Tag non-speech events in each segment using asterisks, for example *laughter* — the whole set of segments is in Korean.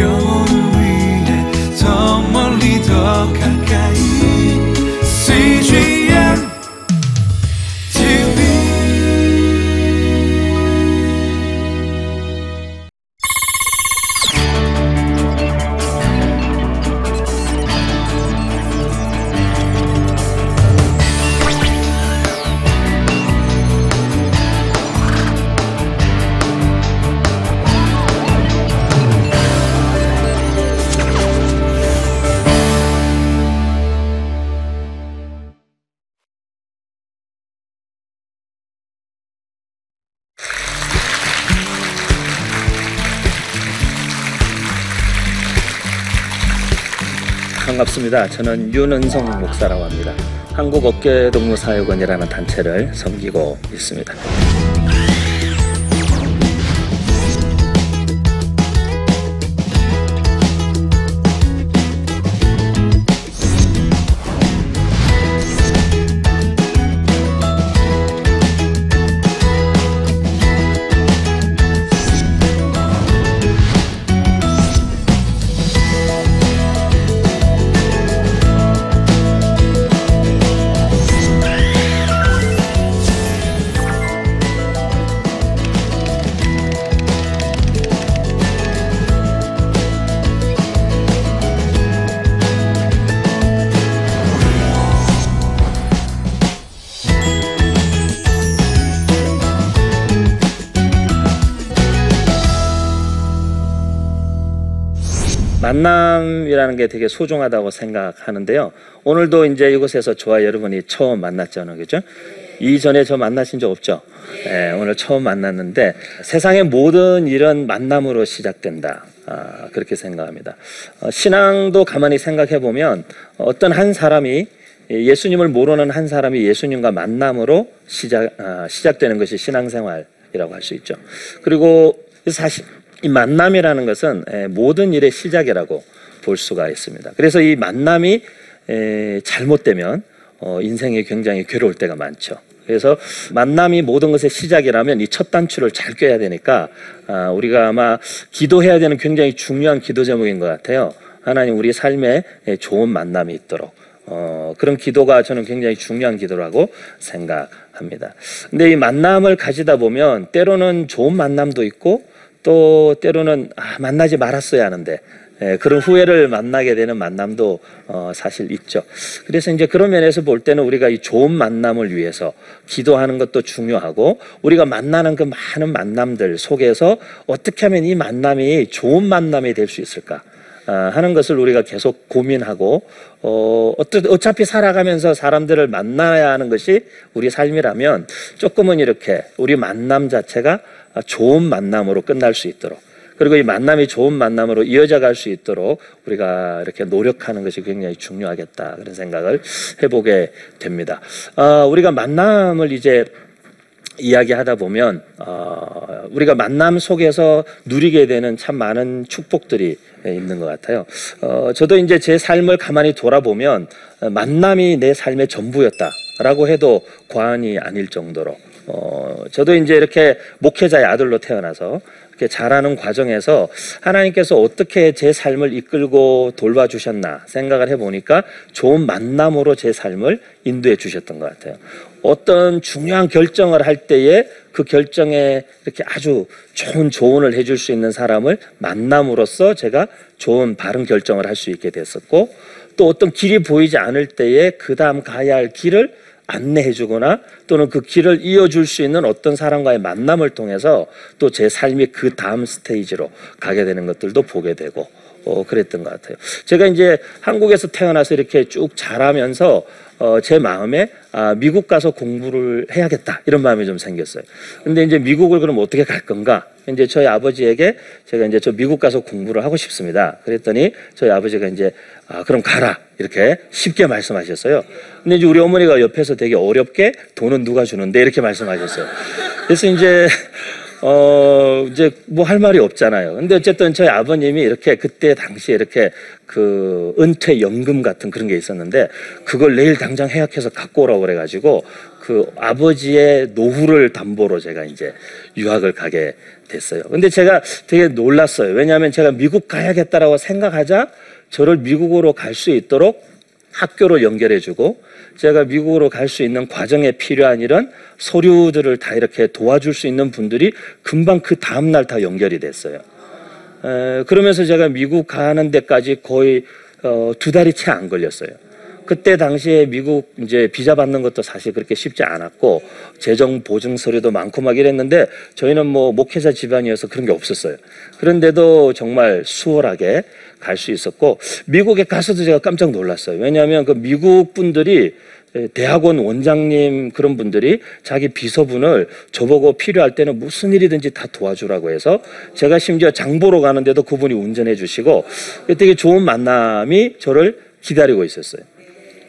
영 반갑습니다. 저는 윤은성 목사라고 합니다. 한국어깨동무사역원이라는 단체를 섬기고 있습니다. 만남이라는 게 되게 소중하다고 생각하는데요. 오늘도 이제 이곳에서 저와 여러분이 처음 만났잖아요. 그죠? 이전에 저 만나신 적 없죠? 네, 오늘 처음 만났는데 세상의 모든 일은 만남으로 시작된다. 아, 그렇게 생각합니다. 어, 신앙도 가만히 생각해 보면 어떤 한 사람이 예수님을 모르는 한 사람이 예수님과 만남으로 시작, 아, 시작되는 것이 신앙생활이라고 할 수 있죠. 그리고 사실 이 만남이라는 것은 에, 모든 일의 시작이라고 볼 수가 있습니다. 그래서 이 만남이 에, 잘못되면 어, 인생이 굉장히 괴로울 때가 많죠. 그래서 만남이 모든 것의 시작이라면 이 첫 단추를 잘 꿰야 되니까 아, 우리가 아마 기도해야 되는 굉장히 중요한 기도 제목인 것 같아요. 하나님 우리 삶에 에, 좋은 만남이 있도록 어, 그런 기도가 저는 굉장히 중요한 기도라고 생각합니다. 근데 이 만남을 가지다 보면 때로는 좋은 만남도 있고 또 때로는 아, 만나지 말았어야 하는데 예, 그런 후회를 만나게 되는 만남도 어, 사실 있죠. 그래서 이제 그런 면에서 볼 때는 우리가 이 좋은 만남을 위해서 기도하는 것도 중요하고 우리가 만나는 그 많은 만남들 속에서 어떻게 하면 이 만남이 좋은 만남이 될 수 있을까? 아, 하는 것을 우리가 계속 고민하고 어, 어차피 살아가면서 사람들을 만나야 하는 것이 우리 삶이라면 조금은 이렇게 우리 만남 자체가 좋은 만남으로 끝날 수 있도록 그리고 이 만남이 좋은 만남으로 이어져 갈 수 있도록 우리가 이렇게 노력하는 것이 굉장히 중요하겠다 그런 생각을 해보게 됩니다. 어, 우리가 만남을 이제 이야기하다 보면 어, 우리가 만남 속에서 누리게 되는 참 많은 축복들이 있는 것 같아요. 어, 저도 이제 제 삶을 가만히 돌아보면 만남이 내 삶의 전부였다라고 해도 과언이 아닐 정도로 어, 저도 이제 이렇게 목회자의 아들로 태어나서 이렇게 자라는 과정에서 하나님께서 어떻게 제 삶을 이끌고 돌봐주셨나 생각을 해보니까 좋은 만남으로 제 삶을 인도해 주셨던 것 같아요. 어떤 중요한 결정을 할 때에 그 결정에 이렇게 아주 좋은 조언을 해줄 수 있는 사람을 만남으로써 제가 좋은 바른 결정을 할 수 있게 됐었고 또 어떤 길이 보이지 않을 때에 그 다음 가야 할 길을 안내해 주거나 또는 그 길을 이어줄 수 있는 어떤 사람과의 만남을 통해서 또 제 삶이 그 다음 스테이지로 가게 되는 것들도 보게 되고 어, 그랬던 것 같아요. 제가 이제 한국에서 태어나서 이렇게 쭉 자라면서 어, 제 마음에 아, 미국 가서 공부를 해야겠다 이런 마음이 좀 생겼어요. 근데 이제 미국을 그럼 어떻게 갈 건가? 이제 저희 아버지에게 제가 이제 저 미국 가서 공부를 하고 싶습니다. 그랬더니 저희 아버지가 이제 아, 그럼 가라 이렇게 쉽게 말씀하셨어요. 근데 이제 우리 어머니가 옆에서 되게 어렵게 돈은 누가 주는데 이렇게 말씀하셨어요. 그래서 이제 어, 이제 뭐 할 말이 없잖아요. 근데 어쨌든 저희 아버님이 이렇게 그때 당시에 이렇게 그 은퇴 연금 같은 그런 게 있었는데 그걸 내일 당장 해약해서 갖고 오라고 그래가지고 그 아버지의 노후를 담보로 제가 이제 유학을 가게 됐어요. 근데 제가 되게 놀랐어요. 왜냐하면 제가 미국 가야겠다라고 생각하자 저를 미국으로 갈 수 있도록 학교를 연결해주고 제가 미국으로 갈 수 있는 과정에 필요한 이런 서류들을 다 이렇게 도와줄 수 있는 분들이 금방 그 다음날 다 연결이 됐어요. 에, 그러면서 제가 미국 가는 데까지 거의 어, 두 달이 채 안 걸렸어요. 그때 당시에 미국 이제 비자 받는 것도 사실 그렇게 쉽지 않았고 재정 보증 서류도 많고 막 이랬는데 저희는 뭐 목회자 집안이어서 그런 게 없었어요. 그런데도 정말 수월하게 갈 수 있었고 미국에 가서도 제가 깜짝 놀랐어요. 왜냐하면 그 미국 분들이 대학원 원장님 그런 분들이 자기 비서분을 저보고 필요할 때는 무슨 일이든지 다 도와주라고 해서 제가 심지어 장보러 가는데도 그분이 운전해 주시고 되게 좋은 만남이 저를 기다리고 있었어요.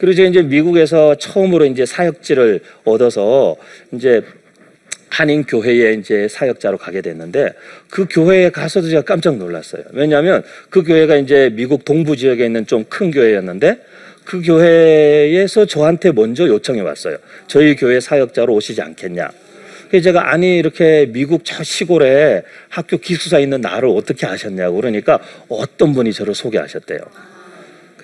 그리고 제가 이제 미국에서 처음으로 이제 사역지를 얻어서 이제 한인 교회에 이제 사역자로 가게 됐는데 그 교회에 가서도 제가 깜짝 놀랐어요. 왜냐하면 그 교회가 이제 미국 동부 지역에 있는 좀 큰 교회였는데 그 교회에서 저한테 먼저 요청이 왔어요. 저희 교회 사역자로 오시지 않겠냐. 그래서 제가 아니 이렇게 미국 저 시골에 학교 기숙사 있는 나를 어떻게 아셨냐고 그러니까 어떤 분이 저를 소개하셨대요.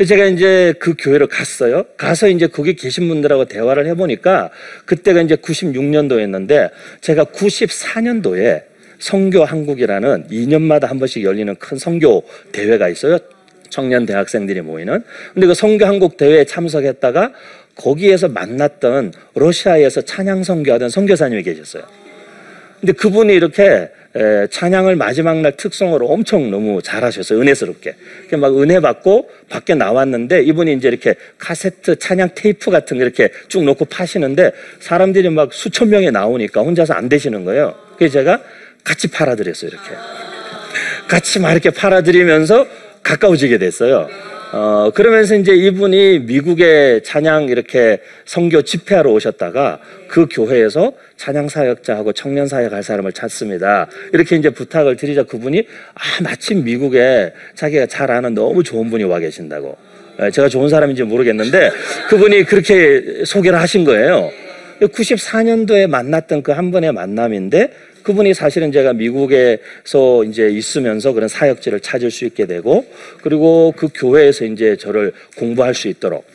그래서 제가 이제 그 교회를 갔어요. 가서 이제 거기 계신 분들하고 대화를 해보니까 그때가 이제 96년도였는데 제가 94년도에 성교 한국이라는 2년마다 한 번씩 열리는 큰 성교 대회가 있어요. 청년 대학생들이 모이는. 근데 그 성교 한국 대회에 참석했다가 거기에서 만났던 러시아에서 찬양 선교하던 선교사님이 계셨어요. 근데 그분이 이렇게 에, 찬양을 마지막 날 특성으로 엄청 너무 잘하셨어요. 은혜스럽게. 막 은혜 받고 밖에 나왔는데 이분이 이제 이렇게 카세트 찬양 테이프 같은 거 이렇게 쭉 놓고 파시는데 사람들이 막 수천 명이 나오니까 혼자서 안 되시는 거예요. 그래서 제가 같이 팔아드렸어요. 이렇게. 같이 막 이렇게 팔아드리면서 가까워지게 됐어요. 어, 그러면서 이제 이분이 미국에 찬양 이렇게 선교 집회하러 오셨다가 그 교회에서 찬양 사역자하고 청년 사역 할 사람을 찾습니다. 이렇게 이제 부탁을 드리자 그분이 아, 마침 미국에 자기가 잘 아는 너무 좋은 분이 와 계신다고. 예, 제가 좋은 사람인지 모르겠는데 그분이 그렇게 소개를 하신 거예요. 94년도에 만났던 그 한 번의 만남인데 그분이 사실은 제가 미국에서 이제 있으면서 그런 사역지를 찾을 수 있게 되고 그리고 그 교회에서 이제 저를 공부할 수 있도록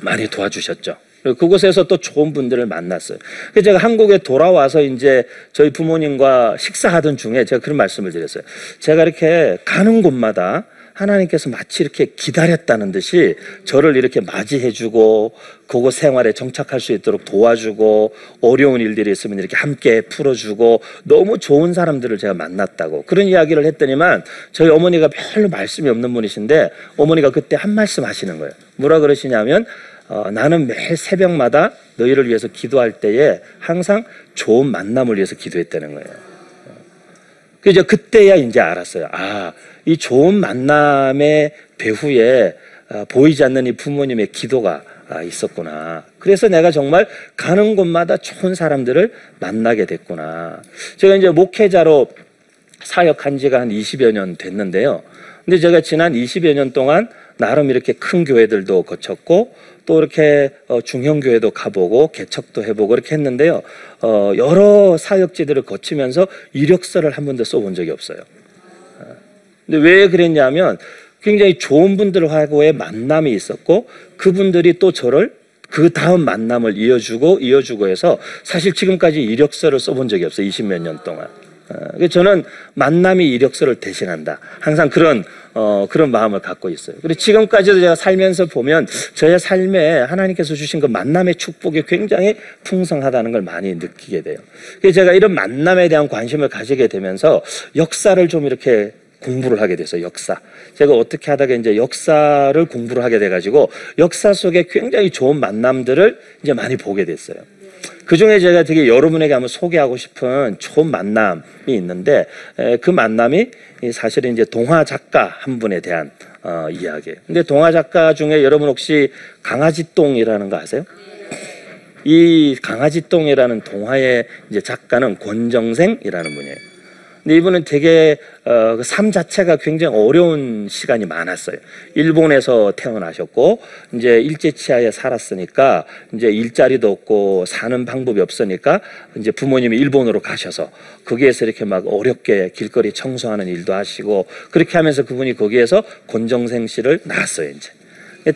많이 도와주셨죠. 그곳에서 또 좋은 분들을 만났어요. 그래서 제가 한국에 돌아와서 이제 저희 부모님과 식사하던 중에 제가 그런 말씀을 드렸어요. 제가 이렇게 가는 곳마다 하나님께서 마치 이렇게 기다렸다는 듯이 저를 이렇게 맞이해주고 그곳 생활에 정착할 수 있도록 도와주고 어려운 일들이 있으면 이렇게 함께 풀어주고 너무 좋은 사람들을 제가 만났다고 그런 이야기를 했더니만 저희 어머니가 별로 말씀이 없는 분이신데 어머니가 그때 한 말씀 하시는 거예요. 뭐라 그러시냐면 어, 나는 매일 새벽마다 너희를 위해서 기도할 때에 항상 좋은 만남을 위해서 기도했다는 거예요. 그래서 그때야 이제 알았어요. 아, 이 좋은 만남의 배후에 아, 보이지 않는 이 부모님의 기도가 아, 있었구나. 그래서 내가 정말 가는 곳마다 좋은 사람들을 만나게 됐구나. 제가 이제 목회자로 사역한 지가 한 20여 년 됐는데요. 근데 제가 지난 20여 년 동안 나름 이렇게 큰 교회들도 거쳤고 또 이렇게 어, 중형 교회도 가보고 개척도 해보고 이렇게 했는데요. 어, 여러 사역지들을 거치면서 이력서를 한 번도 써본 적이 없어요. 어, 근데 왜 그랬냐면 굉장히 좋은 분들하고의 만남이 있었고 그분들이 또 저를 그 다음 만남을 이어주고 이어주고 해서 사실 지금까지 이력서를 써본 적이 없어요. 20몇 년 동안. 어, 저는 만남이 이력서를 대신한다. 항상 그런 어, 그런 마음을 갖고 있어요. 그리고 지금까지도 제가 살면서 보면 저의 삶에 하나님께서 주신 그 만남의 축복이 굉장히 풍성하다는 걸 많이 느끼게 돼요. 그래서 제가 이런 만남에 대한 관심을 가지게 되면서 역사를 좀 이렇게 공부를 하게 됐어요. 역사. 제가 어떻게 하다가 이제 역사를 공부를 하게 돼가지고 역사 속에 굉장히 좋은 만남들을 이제 많이 보게 됐어요. 그 중에 제가 되게 여러분에게 한번 소개하고 싶은 좋은 만남이 있는데 에, 그 만남이 사실은 이제 동화 작가 한 분에 대한 어, 이야기예요. 근데 동화 작가 중에 여러분 혹시 강아지똥이라는 거 아세요? 이 강아지똥이라는 동화의 이제 작가는 권정생이라는 분이에요. 근데 이분은 되게 어, 그삶 자체가 굉장히 어려운 시간이 많았어요. 일본에서 태어나셨고 이제 일제 치하에 살았으니까 이제 일자리도 없고 사는 방법이 없으니까 이제 부모님이 일본으로 가셔서 거기에서 이렇게 막 어렵게 길거리 청소하는 일도 하시고 그렇게 하면서 그분이 거기에서 권정생 씨를 낳았어요 이제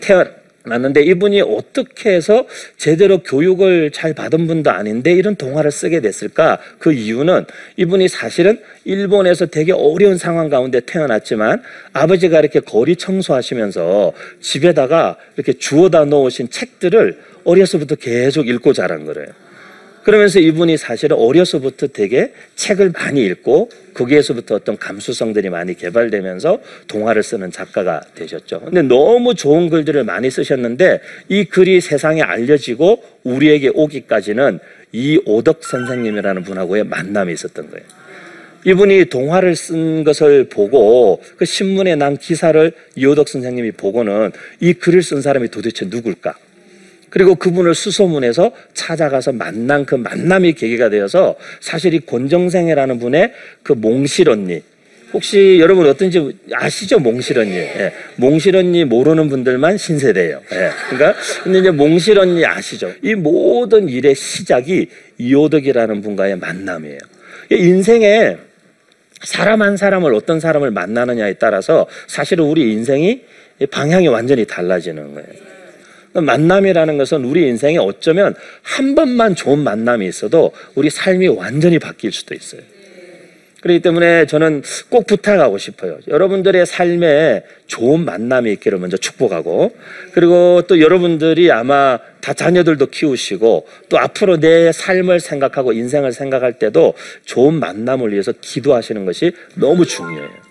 태어 났는데 이분이 어떻게 해서 제대로 교육을 잘 받은 분도 아닌데 이런 동화를 쓰게 됐을까? 그 이유는 이분이 사실은 일본에서 되게 어려운 상황 가운데 태어났지만 아버지가 이렇게 거리 청소하시면서 집에다가 이렇게 주워다 놓으신 책들을 어려서부터 계속 읽고 자란 거래요. 그러면서 이분이 사실은 어려서부터 되게 책을 많이 읽고 거기에서부터 어떤 감수성들이 많이 개발되면서 동화를 쓰는 작가가 되셨죠. 근데 너무 좋은 글들을 많이 쓰셨는데 이 글이 세상에 알려지고 우리에게 오기까지는 이 오덕 선생님이라는 분하고의 만남이 있었던 거예요. 이분이 동화를 쓴 것을 보고 그 신문에 난 기사를 이호덕 선생님이 보고는 이 글을 쓴 사람이 도대체 누굴까? 그리고 그분을 수소문해서 찾아가서 만난 그 만남이 계기가 되어서 사실 이 권정생이라는 분의 그 몽실 언니. 혹시 여러분 어떤지 아시죠? 몽실 언니. 예. 몽실 언니 모르는 분들만 신세대예요. 예. 그러니까 근데 이제 몽실 언니 아시죠? 이 모든 일의 시작이 이호덕이라는 분과의 만남이에요. 인생에 사람 한 사람을 어떤 사람을 만나느냐에 따라서 사실은 우리 인생이 방향이 완전히 달라지는 거예요 만남이라는 것은 우리 인생에 어쩌면 한 번만 좋은 만남이 있어도 우리 삶이 완전히 바뀔 수도 있어요. 그렇기 때문에 저는 꼭 부탁하고 싶어요. 여러분들의 삶에 좋은 만남이 있기를 먼저 축복하고, 그리고 또 여러분들이 아마 다 자녀들도 키우시고, 또 앞으로 내 삶을 생각하고 인생을 생각할 때도 좋은 만남을 위해서 기도하시는 것이 너무 중요해요.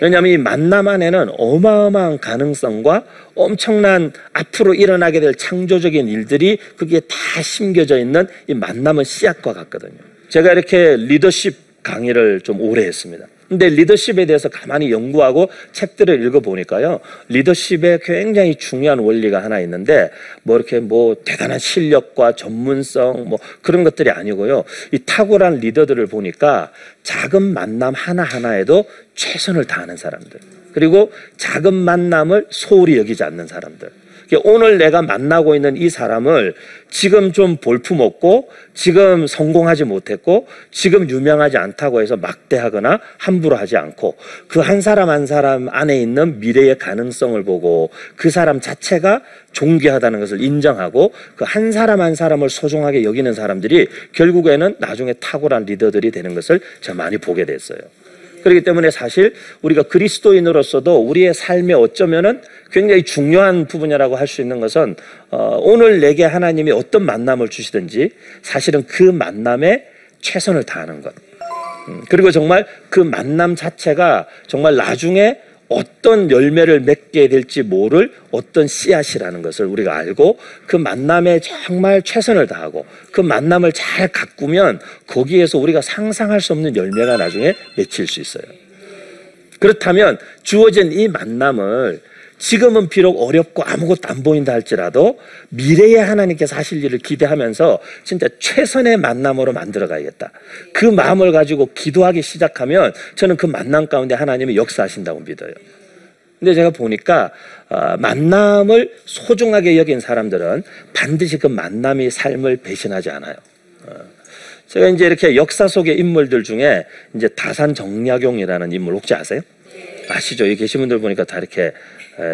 왜냐하면 이 만남 안에는 어마어마한 가능성과 엄청난 앞으로 일어나게 될 창조적인 일들이 거기에 다 심겨져 있는 이 만남은 씨앗과 같거든요. 제가 이렇게 리더십 강의를 좀 오래 했습니다. 근데 리더십에 대해서 가만히 연구하고 책들을 읽어보니까요. 리더십에 굉장히 중요한 원리가 하나 있는데 뭐 이렇게 뭐 대단한 실력과 전문성 뭐 그런 것들이 아니고요. 이 탁월한 리더들을 보니까 작은 만남 하나하나에도 최선을 다하는 사람들. 그리고 작은 만남을 소홀히 여기지 않는 사람들. 오늘 내가 만나고 있는 이 사람을 지금 좀 볼품없고 지금 성공하지 못했고 지금 유명하지 않다고 해서 막대하거나 함부로 하지 않고 그 한 사람 한 사람 안에 있는 미래의 가능성을 보고 그 사람 자체가 존귀하다는 것을 인정하고 그 한 사람 한 사람을 소중하게 여기는 사람들이 결국에는 나중에 탁월한 리더들이 되는 것을 제가 많이 보게 됐어요. 그렇기 때문에 사실 우리가 그리스도인으로서도 우리의 삶에 어쩌면은 굉장히 중요한 부분이라고 할 수 있는 것은 어, 오늘 내게 하나님이 어떤 만남을 주시든지 사실은 그 만남에 최선을 다하는 것. 음, 그리고 정말 그 만남 자체가 정말 나중에 어떤 열매를 맺게 될지 모를 어떤 씨앗이라는 것을 우리가 알고 그 만남에 정말 최선을 다하고 그 만남을 잘 가꾸면 거기에서 우리가 상상할 수 없는 열매가 나중에 맺힐 수 있어요. 그렇다면 주어진 이 만남을 지금은 비록 어렵고 아무것도 안 보인다 할지라도 미래에 하나님께서 하실 일을 기대하면서 진짜 최선의 만남으로 만들어 가야겠다. 그 마음을 가지고 기도하기 시작하면 저는 그 만남 가운데 하나님이 역사하신다고 믿어요. 근데 제가 보니까 어, 만남을 소중하게 여긴 사람들은 반드시 그 만남이 삶을 배신하지 않아요. 어, 제가 이제 이렇게 역사 속의 인물들 중에 이제 다산 정약용이라는 인물 혹시 아세요? 아시죠? 여기 계신 분들 보니까 다 이렇게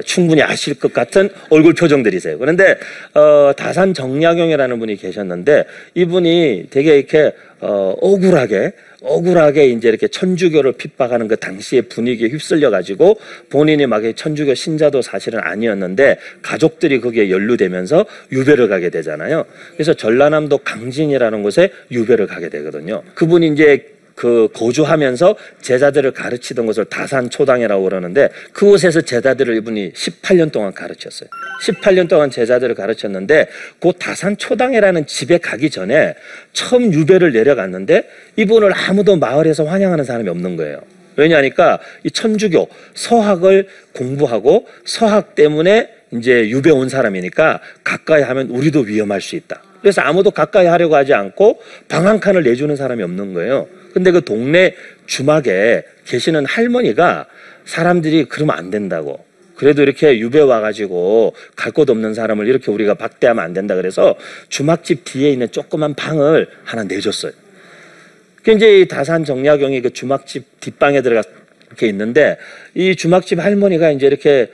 충분히 아실 것 같은 얼굴 표정들이세요. 그런데 어, 다산 정약용이라는 분이 계셨는데 이분이 되게 이렇게 어, 억울하게 억울하게 이제 이렇게 천주교를 핍박하는 그 당시의 분위기에 휩쓸려 가지고 본인이 막 천주교 신자도 사실은 아니었는데 가족들이 거기에 연루되면서 유배를 가게 되잖아요. 그래서 전라남도 강진이라는 곳에 유배를 가게 되거든요. 그분이 이제 그 거주하면서 제자들을 가르치던 것을 다산 초당이라고 그러는데 그곳에서 제자들을 이분이 18년 동안 가르쳤어요. 18년 동안 제자들을 가르쳤는데 그 다산 초당이라는 집에 가기 전에 처음 유배를 내려갔는데 이분을 아무도 마을에서 환영하는 사람이 없는 거예요. 왜냐하니까 이 천주교 서학을 공부하고 서학 때문에 이제 유배 온 사람이니까 가까이 하면 우리도 위험할 수 있다. 그래서 아무도 가까이 하려고 하지 않고 방 한 칸을 내주는 사람이 없는 거예요. 근데 그 동네 주막에 계시는 할머니가 사람들이 그러면 안 된다고. 그래도 이렇게 유배 와가지고 갈 곳 없는 사람을 이렇게 우리가 박대하면 안 된다 그래서 주막집 뒤에 있는 조그만 방을 하나 내줬어요. 그 이제 이 다산 정약용이 그 주막집 뒷방에 들어가 이렇게 있는데 이 주막집 할머니가 이제 이렇게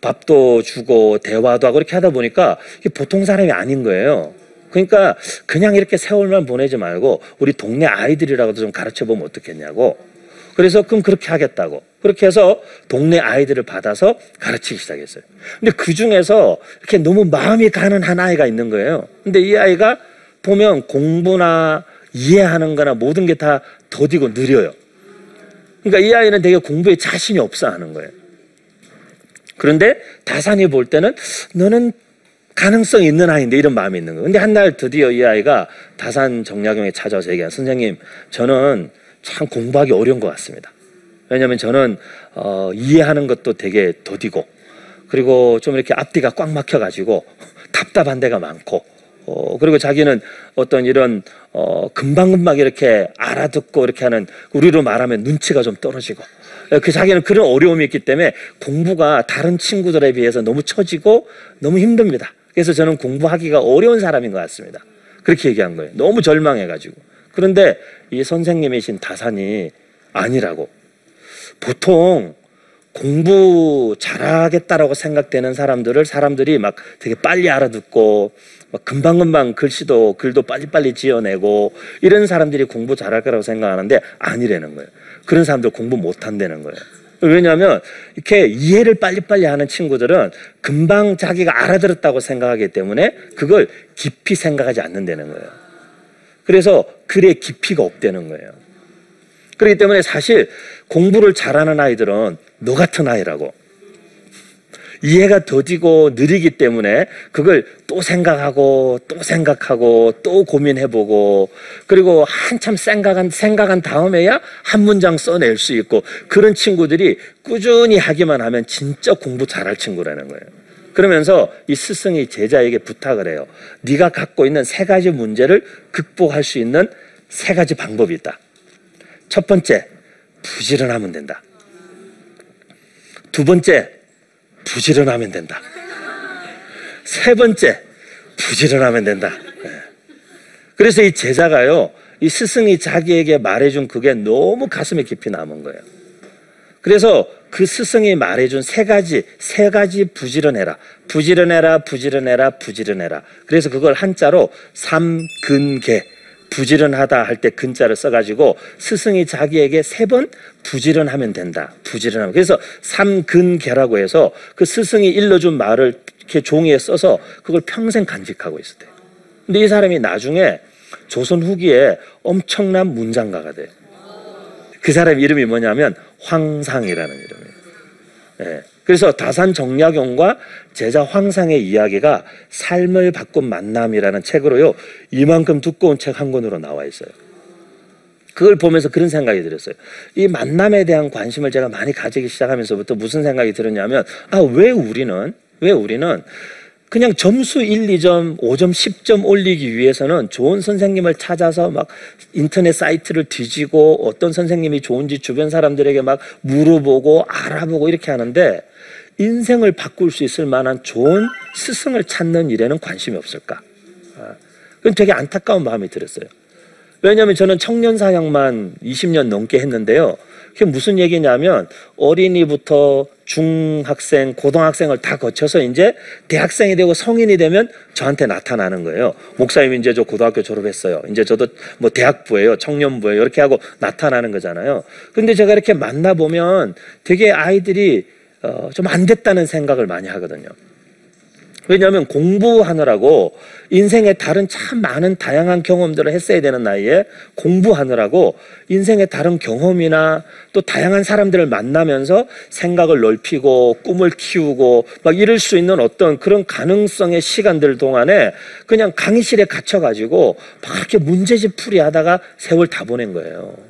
밥도 주고 대화도 하고 이렇게 하다 보니까 보통 사람이 아닌 거예요. 그러니까 그냥 이렇게 세월만 보내지 말고 우리 동네 아이들이라고도 좀 가르쳐 보면 어떻겠냐고. 그래서 그럼 그렇게 하겠다고. 그렇게 해서 동네 아이들을 받아서 가르치기 시작했어요. 근데 그 중에서 이렇게 너무 마음이 가는 한 아이가 있는 거예요. 근데 이 아이가 보면 공부나 이해하는 거나 모든 게 다 더디고 느려요. 그러니까 이 아이는 되게 공부에 자신이 없어 하는 거예요. 그런데 다산이 볼 때는 너는 가능성 있는 아이인데 이런 마음이 있는 거예요. 근데 한 날 드디어 이 아이가 다산 정약용에 찾아와서 얘기한 선생님, 저는 참 공부하기 어려운 것 같습니다. 왜냐하면 저는 어, 이해하는 것도 되게 더디고 그리고 좀 이렇게 앞뒤가 꽉 막혀가지고 *laughs* 답답한 데가 많고 어, 그리고 자기는 어떤 이런 어, 금방금방 이렇게 알아듣고 이렇게 하는 우리로 말하면 눈치가 좀 떨어지고 그 자기는 그런 어려움이 있기 때문에 공부가 다른 친구들에 비해서 너무 처지고 너무 힘듭니다. 그래서 저는 공부하기가 어려운 사람인 것 같습니다. 그렇게 얘기한 거예요. 너무 절망해가지고. 그런데 이 선생님이신 다산이 아니라고. 보통 공부 잘하겠다라고 생각되는 사람들을 사람들이 막 되게 빨리 알아듣고 막 금방금방 글씨도 글도 빨리빨리 지어내고 이런 사람들이 공부 잘할 거라고 생각하는데 아니라는 거예요. 그런 사람들 공부 못 한다는 거예요. 왜냐하면 이렇게 이해를 빨리빨리 하는 친구들은 금방 자기가 알아들었다고 생각하기 때문에 그걸 깊이 생각하지 않는다는 거예요. 그래서 글에 깊이가 없다는 거예요. 그렇기 때문에 사실 공부를 잘하는 아이들은 너 같은 아이라고. 이해가 더디고 느리기 때문에 그걸 또 생각하고 또 생각하고 또 고민해보고 그리고 한참 생각한 생각한 다음에야 한 문장 써낼 수 있고 그런 친구들이 꾸준히 하기만 하면 진짜 공부 잘할 친구라는 거예요. 그러면서 이 스승이 제자에게 부탁을 해요. 네가 갖고 있는 세 가지 문제를 극복할 수 있는 세 가지 방법이 있다. 첫 번째, 부지런하면 된다. 두 번째, 부지런하면 된다. 세 번째, 부지런하면 된다. 예. 그래서 이 제자가요, 이 스승이 자기에게 말해준 그게 너무 가슴에 깊이 남은 거예요. 그래서 그 스승이 말해준 세 가지, 세 가지 부지런해라. 부지런해라, 부지런해라, 부지런해라. 그래서 그걸 한자로 삼근계, 부지런하다 할 때 근자를 써가지고 스승이 자기에게 세 번 부지런하면 된다. 부지런하면. 그래서 삼근계라고 해서 그 스승이 일러준 말을 이렇게 종이에 써서 그걸 평생 간직하고 있었대요. 근데 이 사람이 나중에 조선 후기에 엄청난 문장가가 돼요. 그 사람 이름이 뭐냐면 황상이라는 이름이에요. 예. 그래서 다산 정약용과 제자 황상의 이야기가 삶을 바꾼 만남이라는 책으로요. 이만큼 두꺼운 책 한 권으로 나와 있어요. 그걸 보면서 그런 생각이 들었어요. 이 만남에 대한 관심을 제가 많이 가지기 시작하면서부터 무슨 생각이 들었냐면 아, 왜 우리는 왜 우리는 그냥 점수 1, 2점, 5점, 10점 올리기 위해서는 좋은 선생님을 찾아서 막 인터넷 사이트를 뒤지고 어떤 선생님이 좋은지 주변 사람들에게 막 물어보고 알아보고 이렇게 하는데 인생을 바꿀 수 있을 만한 좋은 스승을 찾는 일에는 관심이 없을까? 아, 그건 되게 안타까운 마음이 들었어요. 왜냐하면 저는 청년 사역만 20년 넘게 했는데요. 그게 무슨 얘기냐면 어린이부터 중학생, 고등학생을 다 거쳐서 이제 대학생이 되고 성인이 되면 저한테 나타나는 거예요. 목사님 이제 저 고등학교 졸업했어요. 이제 저도 뭐 대학부예요, 청년부예요. 이렇게 하고 나타나는 거잖아요. 근데 제가 이렇게 만나 보면 되게 아이들이 어, 좀 안 됐다는 생각을 많이 하거든요. 왜냐하면 공부하느라고 인생에 다른 참 많은 다양한 경험들을 했어야 되는 나이에 공부하느라고 인생의 다른 경험이나 또 다양한 사람들을 만나면서 생각을 넓히고 꿈을 키우고 막 이럴 수 있는 어떤 그런 가능성의 시간들 동안에 그냥 강의실에 갇혀가지고 막 이렇게 문제집 풀이 하다가 세월 다 보낸 거예요.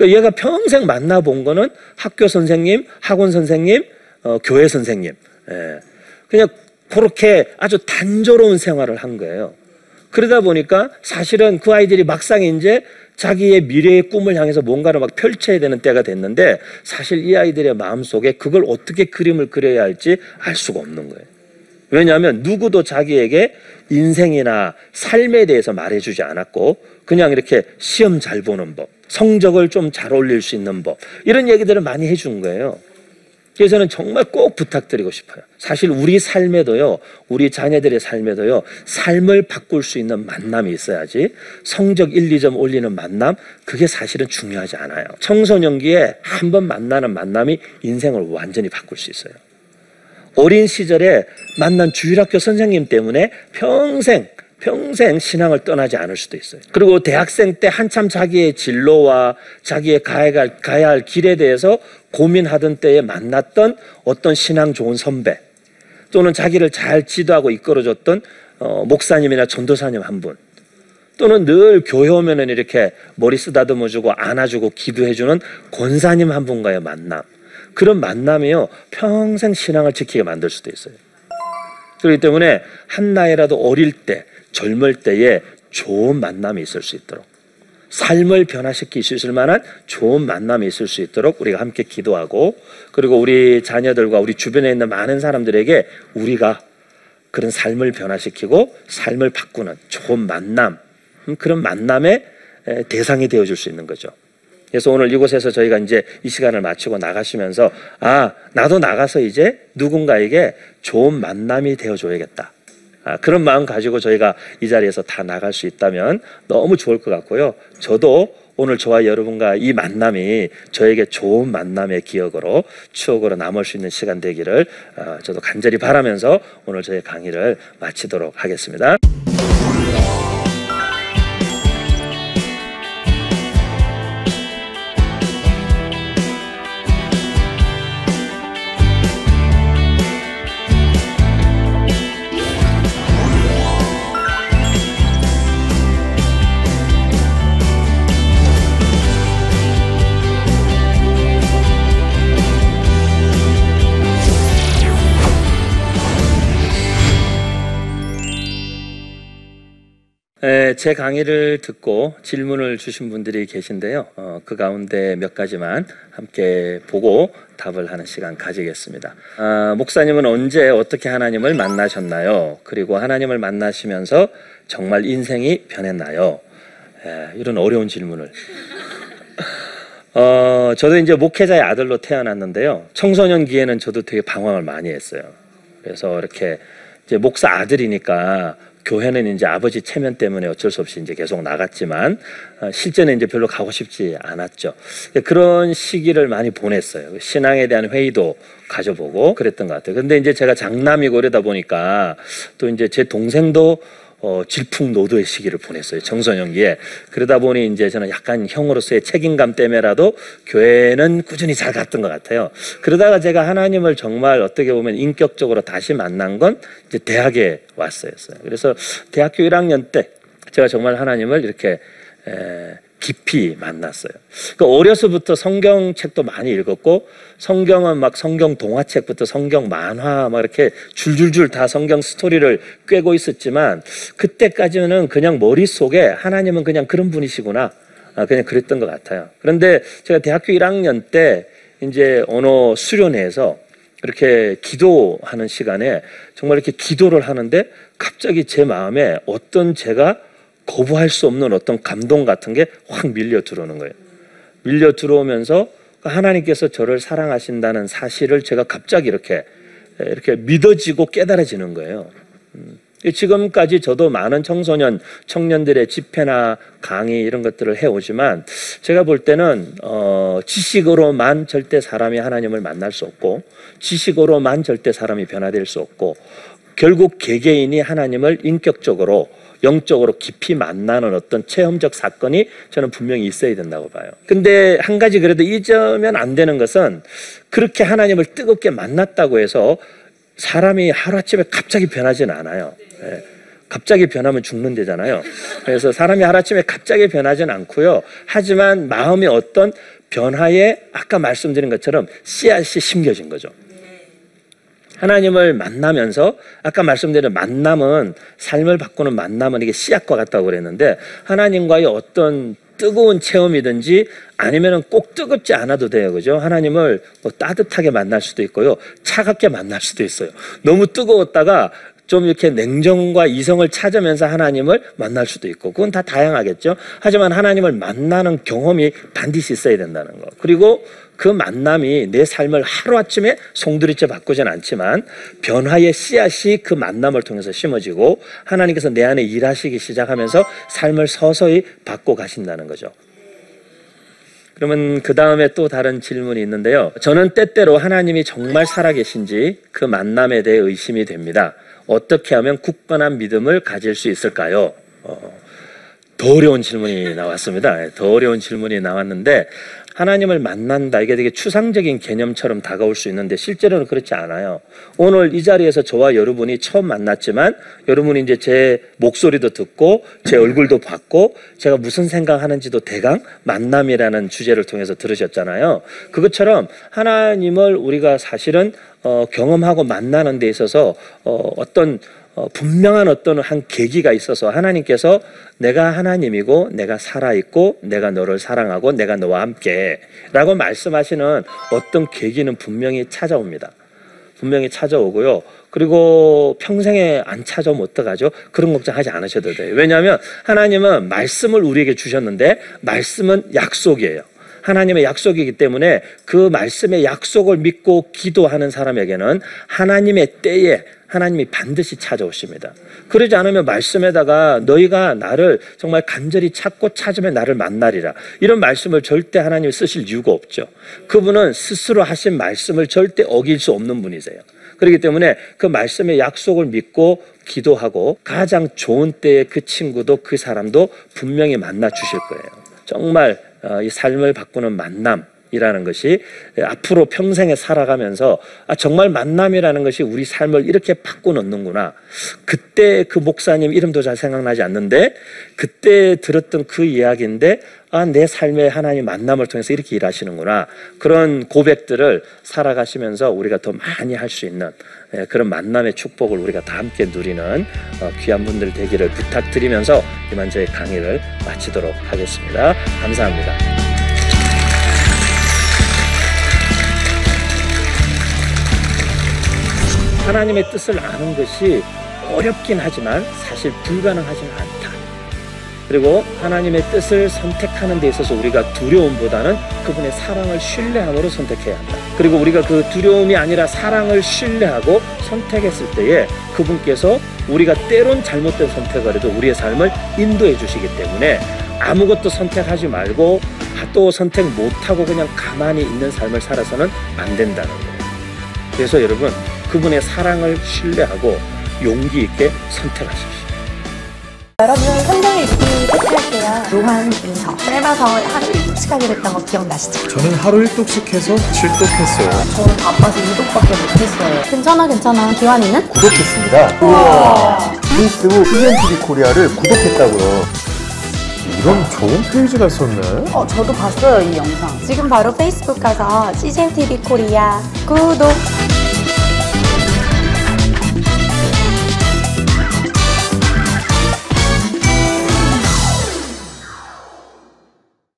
그러니까 얘가 평생 만나본 거는 학교 선생님, 학원 선생님, 어, 교회 선생님. 예. 그냥 그렇게 아주 단조로운 생활을 한 거예요. 그러다 보니까 사실은 그 아이들이 막상 이제 자기의 미래의 꿈을 향해서 뭔가를 막 펼쳐야 되는 때가 됐는데 사실 이 아이들의 마음속에 그걸 어떻게 그림을 그려야 할지 알 수가 없는 거예요. 왜냐하면 누구도 자기에게 인생이나 삶에 대해서 말해주지 않았고 그냥 이렇게 시험 잘 보는 법, 성적을 좀 잘 올릴 수 있는 법 이런 얘기들을 많이 해준 거예요. 그래서 저는 정말 꼭 부탁드리고 싶어요. 사실 우리 삶에도요, 우리 자녀들의 삶에도요, 삶을 바꿀 수 있는 만남이 있어야지 성적 1, 2점 올리는 만남, 그게 사실은 중요하지 않아요. 청소년기에 한 번 만나는 만남이 인생을 완전히 바꿀 수 있어요. 어린 시절에 만난 주일학교 선생님 때문에 평생 평생 신앙을 떠나지 않을 수도 있어요. 그리고 대학생 때 한참 자기의 진로와 자기의 가야 할, 가야 할 길에 대해서 고민하던 때에 만났던 어떤 신앙 좋은 선배 또는 자기를 잘 지도하고 이끌어줬던 어, 목사님이나 전도사님 한 분. 또는 늘 교회 오면은 이렇게 머리 쓰다듬어 주고 안아주고 기도해 주는 권사님 한 분과의 만남. 그런 만남이요 평생 신앙을 지키게 만들 수도 있어요. 그렇기 때문에 한 나이라도 어릴 때 젊을 때에 좋은 만남이 있을 수 있도록 삶을 변화시킬 수 있을 만한 좋은 만남이 있을 수 있도록 우리가 함께 기도하고 그리고 우리 자녀들과 우리 주변에 있는 많은 사람들에게 우리가 그런 삶을 변화시키고 삶을 바꾸는 좋은 만남 음, 그런 만남의 대상이 되어줄 수 있는 거죠. 그래서 오늘 이곳에서 저희가 이제 이 시간을 마치고 나가시면서 아 나도 나가서 이제 누군가에게 좋은 만남이 되어줘야겠다. 아, 그런 마음 가지고 저희가 이 자리에서 다 나갈 수 있다면 너무 좋을 것 같고요. 저도 오늘 저와 여러분과 이 만남이 저에게 좋은 만남의 기억으로 추억으로 남을 수 있는 시간 되기를 어, 저도 간절히 바라면서 오늘 저의 강의를 마치도록 하겠습니다. 제 강의를 듣고 질문을 주신 분들이 계신데요. 어, 그 가운데 몇 가지만 함께 보고 답을 하는 시간 가지겠습니다. 아, 목사님은 언제 어떻게 하나님을 만나셨나요? 그리고 하나님을 만나시면서 정말 인생이 변했나요? 에, 이런 어려운 질문을. 어, 저도 이제 목회자의 아들로 태어났는데요. 청소년기에는 저도 되게 방황을 많이 했어요. 그래서 이렇게 목사 아들이니까 교회는 이제 아버지 체면 때문에 어쩔 수 없이 이제 계속 나갔지만 어, 실제는 이제 별로 가고 싶지 않았죠. 그런 시기를 많이 보냈어요. 신앙에 대한 회의도 가져보고 그랬던 것 같아요. 근데 이제 제가 장남이고 그러다 보니까 또 이제 제 동생도 어, 질풍노도의 시기를 보냈어요. 청소년기에. 그러다 보니 이제 저는 약간 형으로서의 책임감 때문에라도 교회는 꾸준히 잘 갔던 것 같아요. 그러다가 제가 하나님을 정말 어떻게 보면 인격적으로 다시 만난 건 이제 대학에 왔어요. 그래서 대학교 1학년 때 제가 정말 하나님을 이렇게 에, 깊이 만났어요. 그 어려서부터 성경책도 많이 읽었고 성경은 막 성경 동화책부터 성경 만화 막 이렇게 줄줄줄 다 성경 스토리를 꿰고 있었지만 그때까지는 그냥 머릿속에 하나님은 그냥 그런 분이시구나. 아, 그냥 그랬던 것 같아요. 그런데 제가 대학교 1학년 때 이제 어느 수련회에서 이렇게 기도하는 시간에 정말 이렇게 기도를 하는데 갑자기 제 마음에 어떤 제가 거부할 수 없는 어떤 감동 같은 게 확 밀려 들어오는 거예요. 밀려 들어오면서 하나님께서 저를 사랑하신다는 사실을 제가 갑자기 이렇게 이렇게 믿어지고 깨달아지는 거예요. 음. 지금까지 저도 많은 청소년 청년들의 집회나 강의 이런 것들을 해오지만 제가 볼 때는 어, 지식으로만 절대 사람이 하나님을 만날 수 없고 지식으로만 절대 사람이 변화될 수 없고 결국 개개인이 하나님을 인격적으로 영적으로 깊이 만나는 어떤 체험적 사건이 저는 분명히 있어야 된다고 봐요. 근데 한 가지 그래도 잊으면 안 되는 것은 그렇게 하나님을 뜨겁게 만났다고 해서 사람이 하루아침에 갑자기 변하지는 않아요. 예. 갑자기 변하면 죽는 데잖아요. 그래서 사람이 하루아침에 갑자기 변하지는 않고요. 하지만 마음의 어떤 변화에 아까 말씀드린 것처럼 씨앗이 심겨진 거죠. 하나님을 만나면서 아까 말씀드린 만남은 삶을 바꾸는 만남은 이게 씨앗과 같다고 그랬는데 하나님과의 어떤 뜨거운 체험이든지 아니면은 꼭 뜨겁지 않아도 돼요. 그죠? 하나님을 뭐 따뜻하게 만날 수도 있고요. 차갑게 만날 수도 있어요. 너무 뜨거웠다가 좀 이렇게 냉정과 이성을 찾으면서 하나님을 만날 수도 있고 그건 다 다양하겠죠. 하지만 하나님을 만나는 경험이 반드시 있어야 된다는 거. 그리고 그 만남이 내 삶을 하루아침에 송두리째 바꾸진 않지만 변화의 씨앗이 그 만남을 통해서 심어지고 하나님께서 내 안에 일하시기 시작하면서 삶을 서서히 바꿔 가신다는 거죠. 그러면 그 다음에 또 다른 질문이 있는데요. 저는 때때로 하나님이 정말 살아계신지 그 만남에 대해 의심이 됩니다. 어떻게 하면 굳건한 믿음을 가질 수 있을까요? 어, 더 어려운 질문이 나왔습니다. 예, 더 어려운 질문이 나왔는데 하나님을 만난다 이게 되게 추상적인 개념처럼 다가올 수 있는데 실제로는 그렇지 않아요. 오늘 이 자리에서 저와 여러분이 처음 만났지만 여러분이 이제 제 목소리도 듣고 제 얼굴도 봤고 제가 무슨 생각하는지도 대강 만남이라는 주제를 통해서 들으셨잖아요. 그것처럼 하나님을 우리가 사실은 어, 경험하고 만나는 데 있어서 어, 어떤 어, 분명한 어떤 한 계기가 있어서 하나님께서 내가 하나님이고 내가 살아있고 내가 너를 사랑하고 내가 너와 함께 라고 말씀하시는 어떤 계기는 분명히 찾아옵니다. 분명히 찾아오고요. 그리고 평생에 안 찾아오면 어떡하죠? 그런 걱정하지 않으셔도 돼요. 왜냐하면 하나님은 말씀을 우리에게 주셨는데 말씀은 약속이에요. 하나님의 약속이기 때문에 그 말씀의 약속을 믿고 기도하는 사람에게는 하나님의 때에 하나님이 반드시 찾아오십니다. 그러지 않으면 말씀에다가 너희가 나를 정말 간절히 찾고 찾으면 나를 만나리라. 이런 말씀을 절대 하나님이 쓰실 이유가 없죠. 그분은 스스로 하신 말씀을 절대 어길 수 없는 분이세요. 그렇기 때문에 그 말씀의 약속을 믿고 기도하고 가장 좋은 때에 그 친구도 그 사람도 분명히 만나 주실 거예요. 정말 어, 이 삶을 바꾸는 만남 이라는 것이 앞으로 평생에 살아가면서 아, 정말 만남이라는 것이 우리 삶을 이렇게 바꿔놓는구나. 그때 그 목사님 이름도 잘 생각나지 않는데 그때 들었던 그 이야기인데 아, 내 삶의 하나님 만남을 통해서 이렇게 일하시는구나. 그런 고백들을 살아가시면서 우리가 더 많이 할 수 있는 예, 그런 만남의 축복을 우리가 다 함께 누리는 어, 귀한 분들 되기를 부탁드리면서 이만 저의 강의를 마치도록 하겠습니다. 감사합니다. 하나님의 뜻을 아는 것이 어렵긴 하지만 사실 불가능하지는 않다. 그리고 하나님의 뜻을 선택하는 데 있어서 우리가 두려움보다는 그분의 사랑을 신뢰함으로 선택해야 한다. 그리고 우리가 그 두려움이 아니라 사랑을 신뢰하고 선택했을 때에 그분께서 우리가 때론 잘못된 선택을 해도 우리의 삶을 인도해 주시기 때문에 아무것도 선택하지 말고 또 선택 못하고 그냥 가만히 있는 삶을 살아서는 안 된다는 거예요. 그래서 여러분 그분의 사랑을 신뢰하고 용기 있게 선택하십시오. 여러분 성경 읽기 테스트할게요. 요한 인서 짧아서 하루 일찍 하기로 했던 거 기억나시죠? 저는 하루 1독씩 해서 7독 했어요. 저는 바빠서 이독밖에 못했어요. 괜찮아 괜찮아. 기환이는? 구독했습니다. 페이스북 CGNTV 코리아를 구독했다고요. 이런 좋은 페이지가 있었네. 어, 저도 봤어요 이 영상 지금 바로 페이스북 가서 CGNTV 코리아 구독!